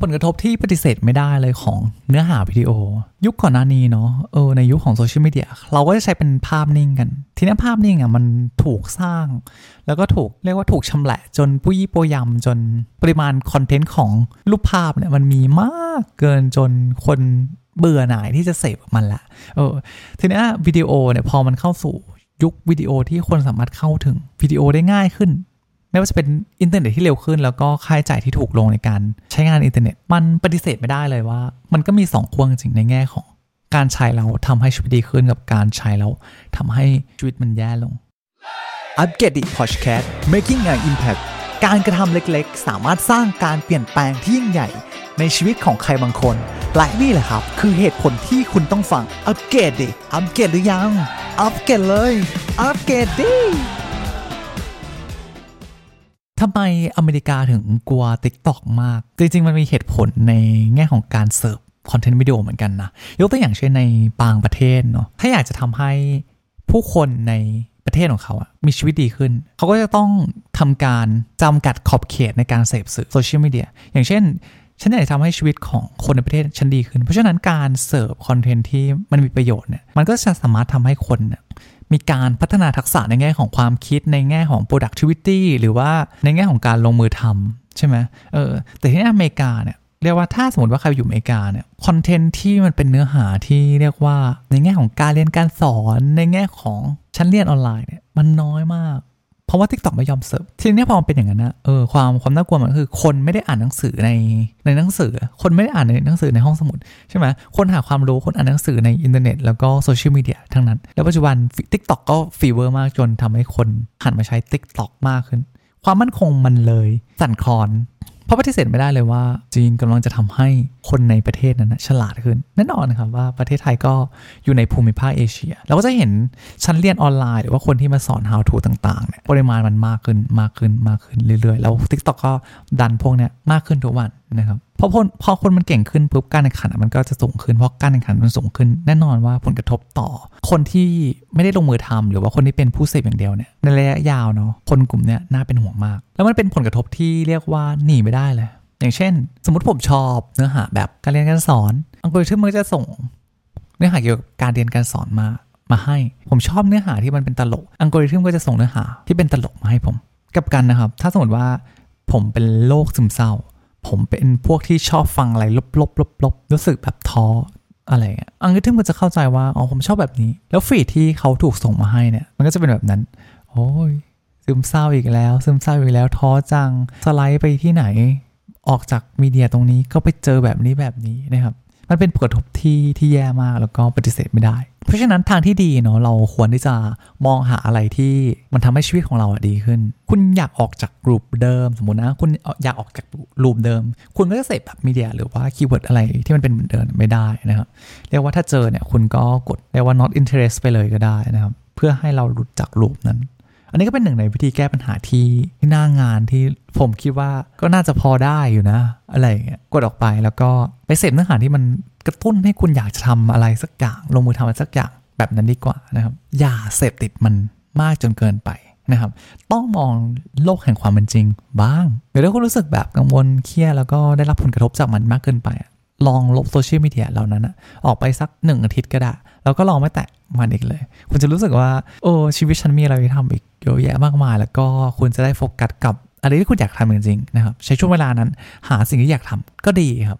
ผลกระทบที่ปฏิเสธไม่ได้เลยของเนื้อหาวิดีโอ ยุคก่อนหน้านี้เนาะเออในยุคของโซเชียลมีเดียเราก็จะใช้เป็นภาพนิ่งกัน ทีนี้ภาพนิ่งอะมันถูกสร้าง แล้วก็ถูกเรียกว่าถูกชำแหละจนปุยโปยำจนปริมาณคอนเทนต์ของรูปภาพเนี่ยมันมีมากเกินจนคนเบื่อหน่ายที่จะเสพมันละเออทีนี้วิดีโอเนี่ยพอมันเข้าสู่ยุควิดีโอที่คนสามารถเข้าถึงวิดีโอได้ง่ายขึ้น ไม่ว่าจะเป็นอินเทอร์เน็ตที่เร็วขึ้น แล้วก็ค่าใช้จ่ายที่ถูกลงในการใช้งานอินเทอร์เน็ต มันปฏิเสธไม่ได้เลยว่า มันก็มี2องขั้วจริงในแง่ของการใช้แล้วทำให้ชีวิตดีขึ้นกับการใช้แล้วทำให้ชีวิตมันแย่ลงอัปเกรดดิ podcast making an impact การกระทำเล็กๆ สามารถสร้างการเปลี่ยนแปลงที่ยิ่งใหญ่ ในชีวิตของใครบางคน และนี่แหละครับ คือเหตุผลที่คุณต้องฟังอัปเกรดดิอัปเกรดหรือยัง อัปเกรดเลย อัปเกรดดิ ทำไมอเมริกาถึงกลัว TikTok มาก จริง ๆ มันมีเหตุผลในแง่ของการเสิร์ฟ content วิดีโอเหมือนกันนะ ยกตัวอย่างเช่นในบางประเทศเนาะถ้าอยากจะทำให้ผู้คนในประเทศของเขาอะมีชีวิตดีขึ้น เขาก็จะต้องทำการจำกัดขอบเขตในการเสพสื่อโซเชียลมีเดียอย่างเช่นฉันอยากจะทำให้ชีวิตของคนในประเทศฉันดีขึ้น เพราะฉะนั้นการเสิร์ฟ content ที่มันมีประโยชน์เนี่ยมันก็จะสามารถทำให้คนเนี่ย มีการพัฒนาทักษะในแง่ของความคิดในแง่ของ productivity หรือว่าในแง่ของการลงมือทำใช่ไหมเออแต่ที่อเมริกาเนี่ยเรียกว่าถ้าสมมติว่าใครอยู่อเมริกาเนี่ย content ที่มันเป็นเนื้อหาที่เรียกว่าในแง่ของการเรียนการสอนในแง่ของชั้นเรียนออนไลน์เนี่ยมันน้อยมาก เพราะว่า TikTok ไม่ยอมเสิร์ฟทีนี้พอมันเป็นอย่างนั้นนะเออความความน่ากลัวมันคือ คนไม่ได้อ่านหนังสือในในหนังสือ คนไม่ได้อ่านในหนังสือในห้องสมุดใช่ไหมคนหาความรู้คนอ่านหนังสือในอินเทอร์เน็ตแล้วก็โซเชียลมีเดียทั้งนั้น แล้วปัจจุบัน TikTok ก็ fever มากจนทำให้คนหันมาใช้ TikTok มากขึ้น ความมั่นคงมันเลยสั่นคลอน เพราะปฏิเสธไม่ได้เลยว่า จีนกำลังจะทำให้คนในประเทศนั้นฉลาดขึ้น แน่นอนนะครับว่าประเทศไทยก็อยู่ในภูมิภาคเอเชีย เราก็จะเห็นชั้นเรียนออนไลน์หรือว่าคนที่มาสอน how to ต่างๆเนี่ยปริมาณมันมากขึ้นมากขึ้นมากขึ้นเรื่อยๆ แล้ว TikTok ก็ดันพวกเนี้ยมากขึ้นทุกวัน นะครับพอคนพอคนมันเก่งขึ้นปุ๊บการแข่งขันมันก็จะสูงขึ้นเพราะการแข่งขันมันสูงขึ้น แน่นอนว่าผลกระทบต่อ คนที่ไม่ได้ลงมือทำหรือว่าคนที่เป็นผู้เสพอย่างเดียวเนี่ยในระยะยาวเนาะคนกลุ่มเนี้ยน่าเป็นห่วงมาก แล้วมันเป็นผลกระทบที่เรียกว่าหนีไม่ได้เลย อย่างเช่น สมมติผมชอบเนื้อหาแบบการเรียนการสอน อังกฤษที่มันจะส่ง เนื้อหาเกี่ยวกับการเรียนการสอนมามาให้ ผมชอบเนื้อหาที่มันเป็นตลก อังกฤษที่มันก็จะส่งเนื้อหาที่เป็นตลกมาให้ผม กับกันนะครับ ถ้าสมมติว่าผมเป็นโรคซึมเศร้า ผมเป็นพวกที่ชอบฟังอะไรลบลบลบลบรู้สึกแบบท้ออะไรอังกฤษทึ่มันจะเข้าใจว่า อ๋อ ผมชอบแบบนี้ แล้วฟีดที่เขาถูกส่งมาให้เนี่ย มันก็จะเป็นแบบนั้น โอ้ย ซึมเศร้าอีกแล้ว ซึมเศร้าอีกแล้ว ท้อจัง สไลด์ไปที่ไหน ออกจากมีเดียตรงนี้ก็ไปเจอแบบนี้แบบนี้นะครับ มันเป็นผลกระทบที่ที่แย่มากแล้วก็ปฏิเสธไม่ได้ เพราะฉะนั้นทางที่ดีเนาะเราควรที่จะมองหาอะไรที่มันทำให้ชีวิตของเราอะดีขึ้น คุณอยากออกจากกลุ่มเดิมสมมตินะ คุณอยากออกจาก loop เดิม คุณก็จะเสพแบบ media หรือว่า keyword อะไรที่มันเป็นเหมือนเดิมไม่ได้นะครับ เรียกว่าถ้าเจอเนี่ยคุณก็กดเรียกว่า not interest ไปเลยก็ได้นะครับ เพื่อให้เราหลุดจาก loop นั้น อันนี้ก็เป็นหนึ่งในวิธีแก้ปัญหาที่หน้างานที่ผมคิดว่าก็น่าจะพอได้อยู่นะ อะไรเงี้ยกดออกไปแล้วก็ไปเสพเนื้อหาที่มันกระตุ้นให้คุณอยากจะทำอะไรสักอย่าง ลงมือทำอะไรสักอย่างแบบนั้นดีกว่านะครับ อย่าเสพติดมันมากจนเกินไปนะครับ ต้องมองโลกแห่งความเป็นจริงบ้างเดี๋ยวถ้าคุณรู้สึกแบบกังวลเครียดแล้วก็ได้รับผลกระทบจากมันมากเกินไป ลองลบโซเชียลมีเดียเหล่านั้นออกไปสักหนึ่งอาทิตย์ก็ได้แล้วก็ลองไม่แตะมันอีกเลย คุณจะรู้สึกว่า โอ้ชีวิตฉันมีอะไรทำอีก เยอะแยะมากมาย แล้วก็คุณจะได้โฟกัสกับอะไรที่คุณอยากทำจริงๆนะครับ ใช้ช่วงเวลานั้น หาสิ่งที่อยากทำก็ดีครับ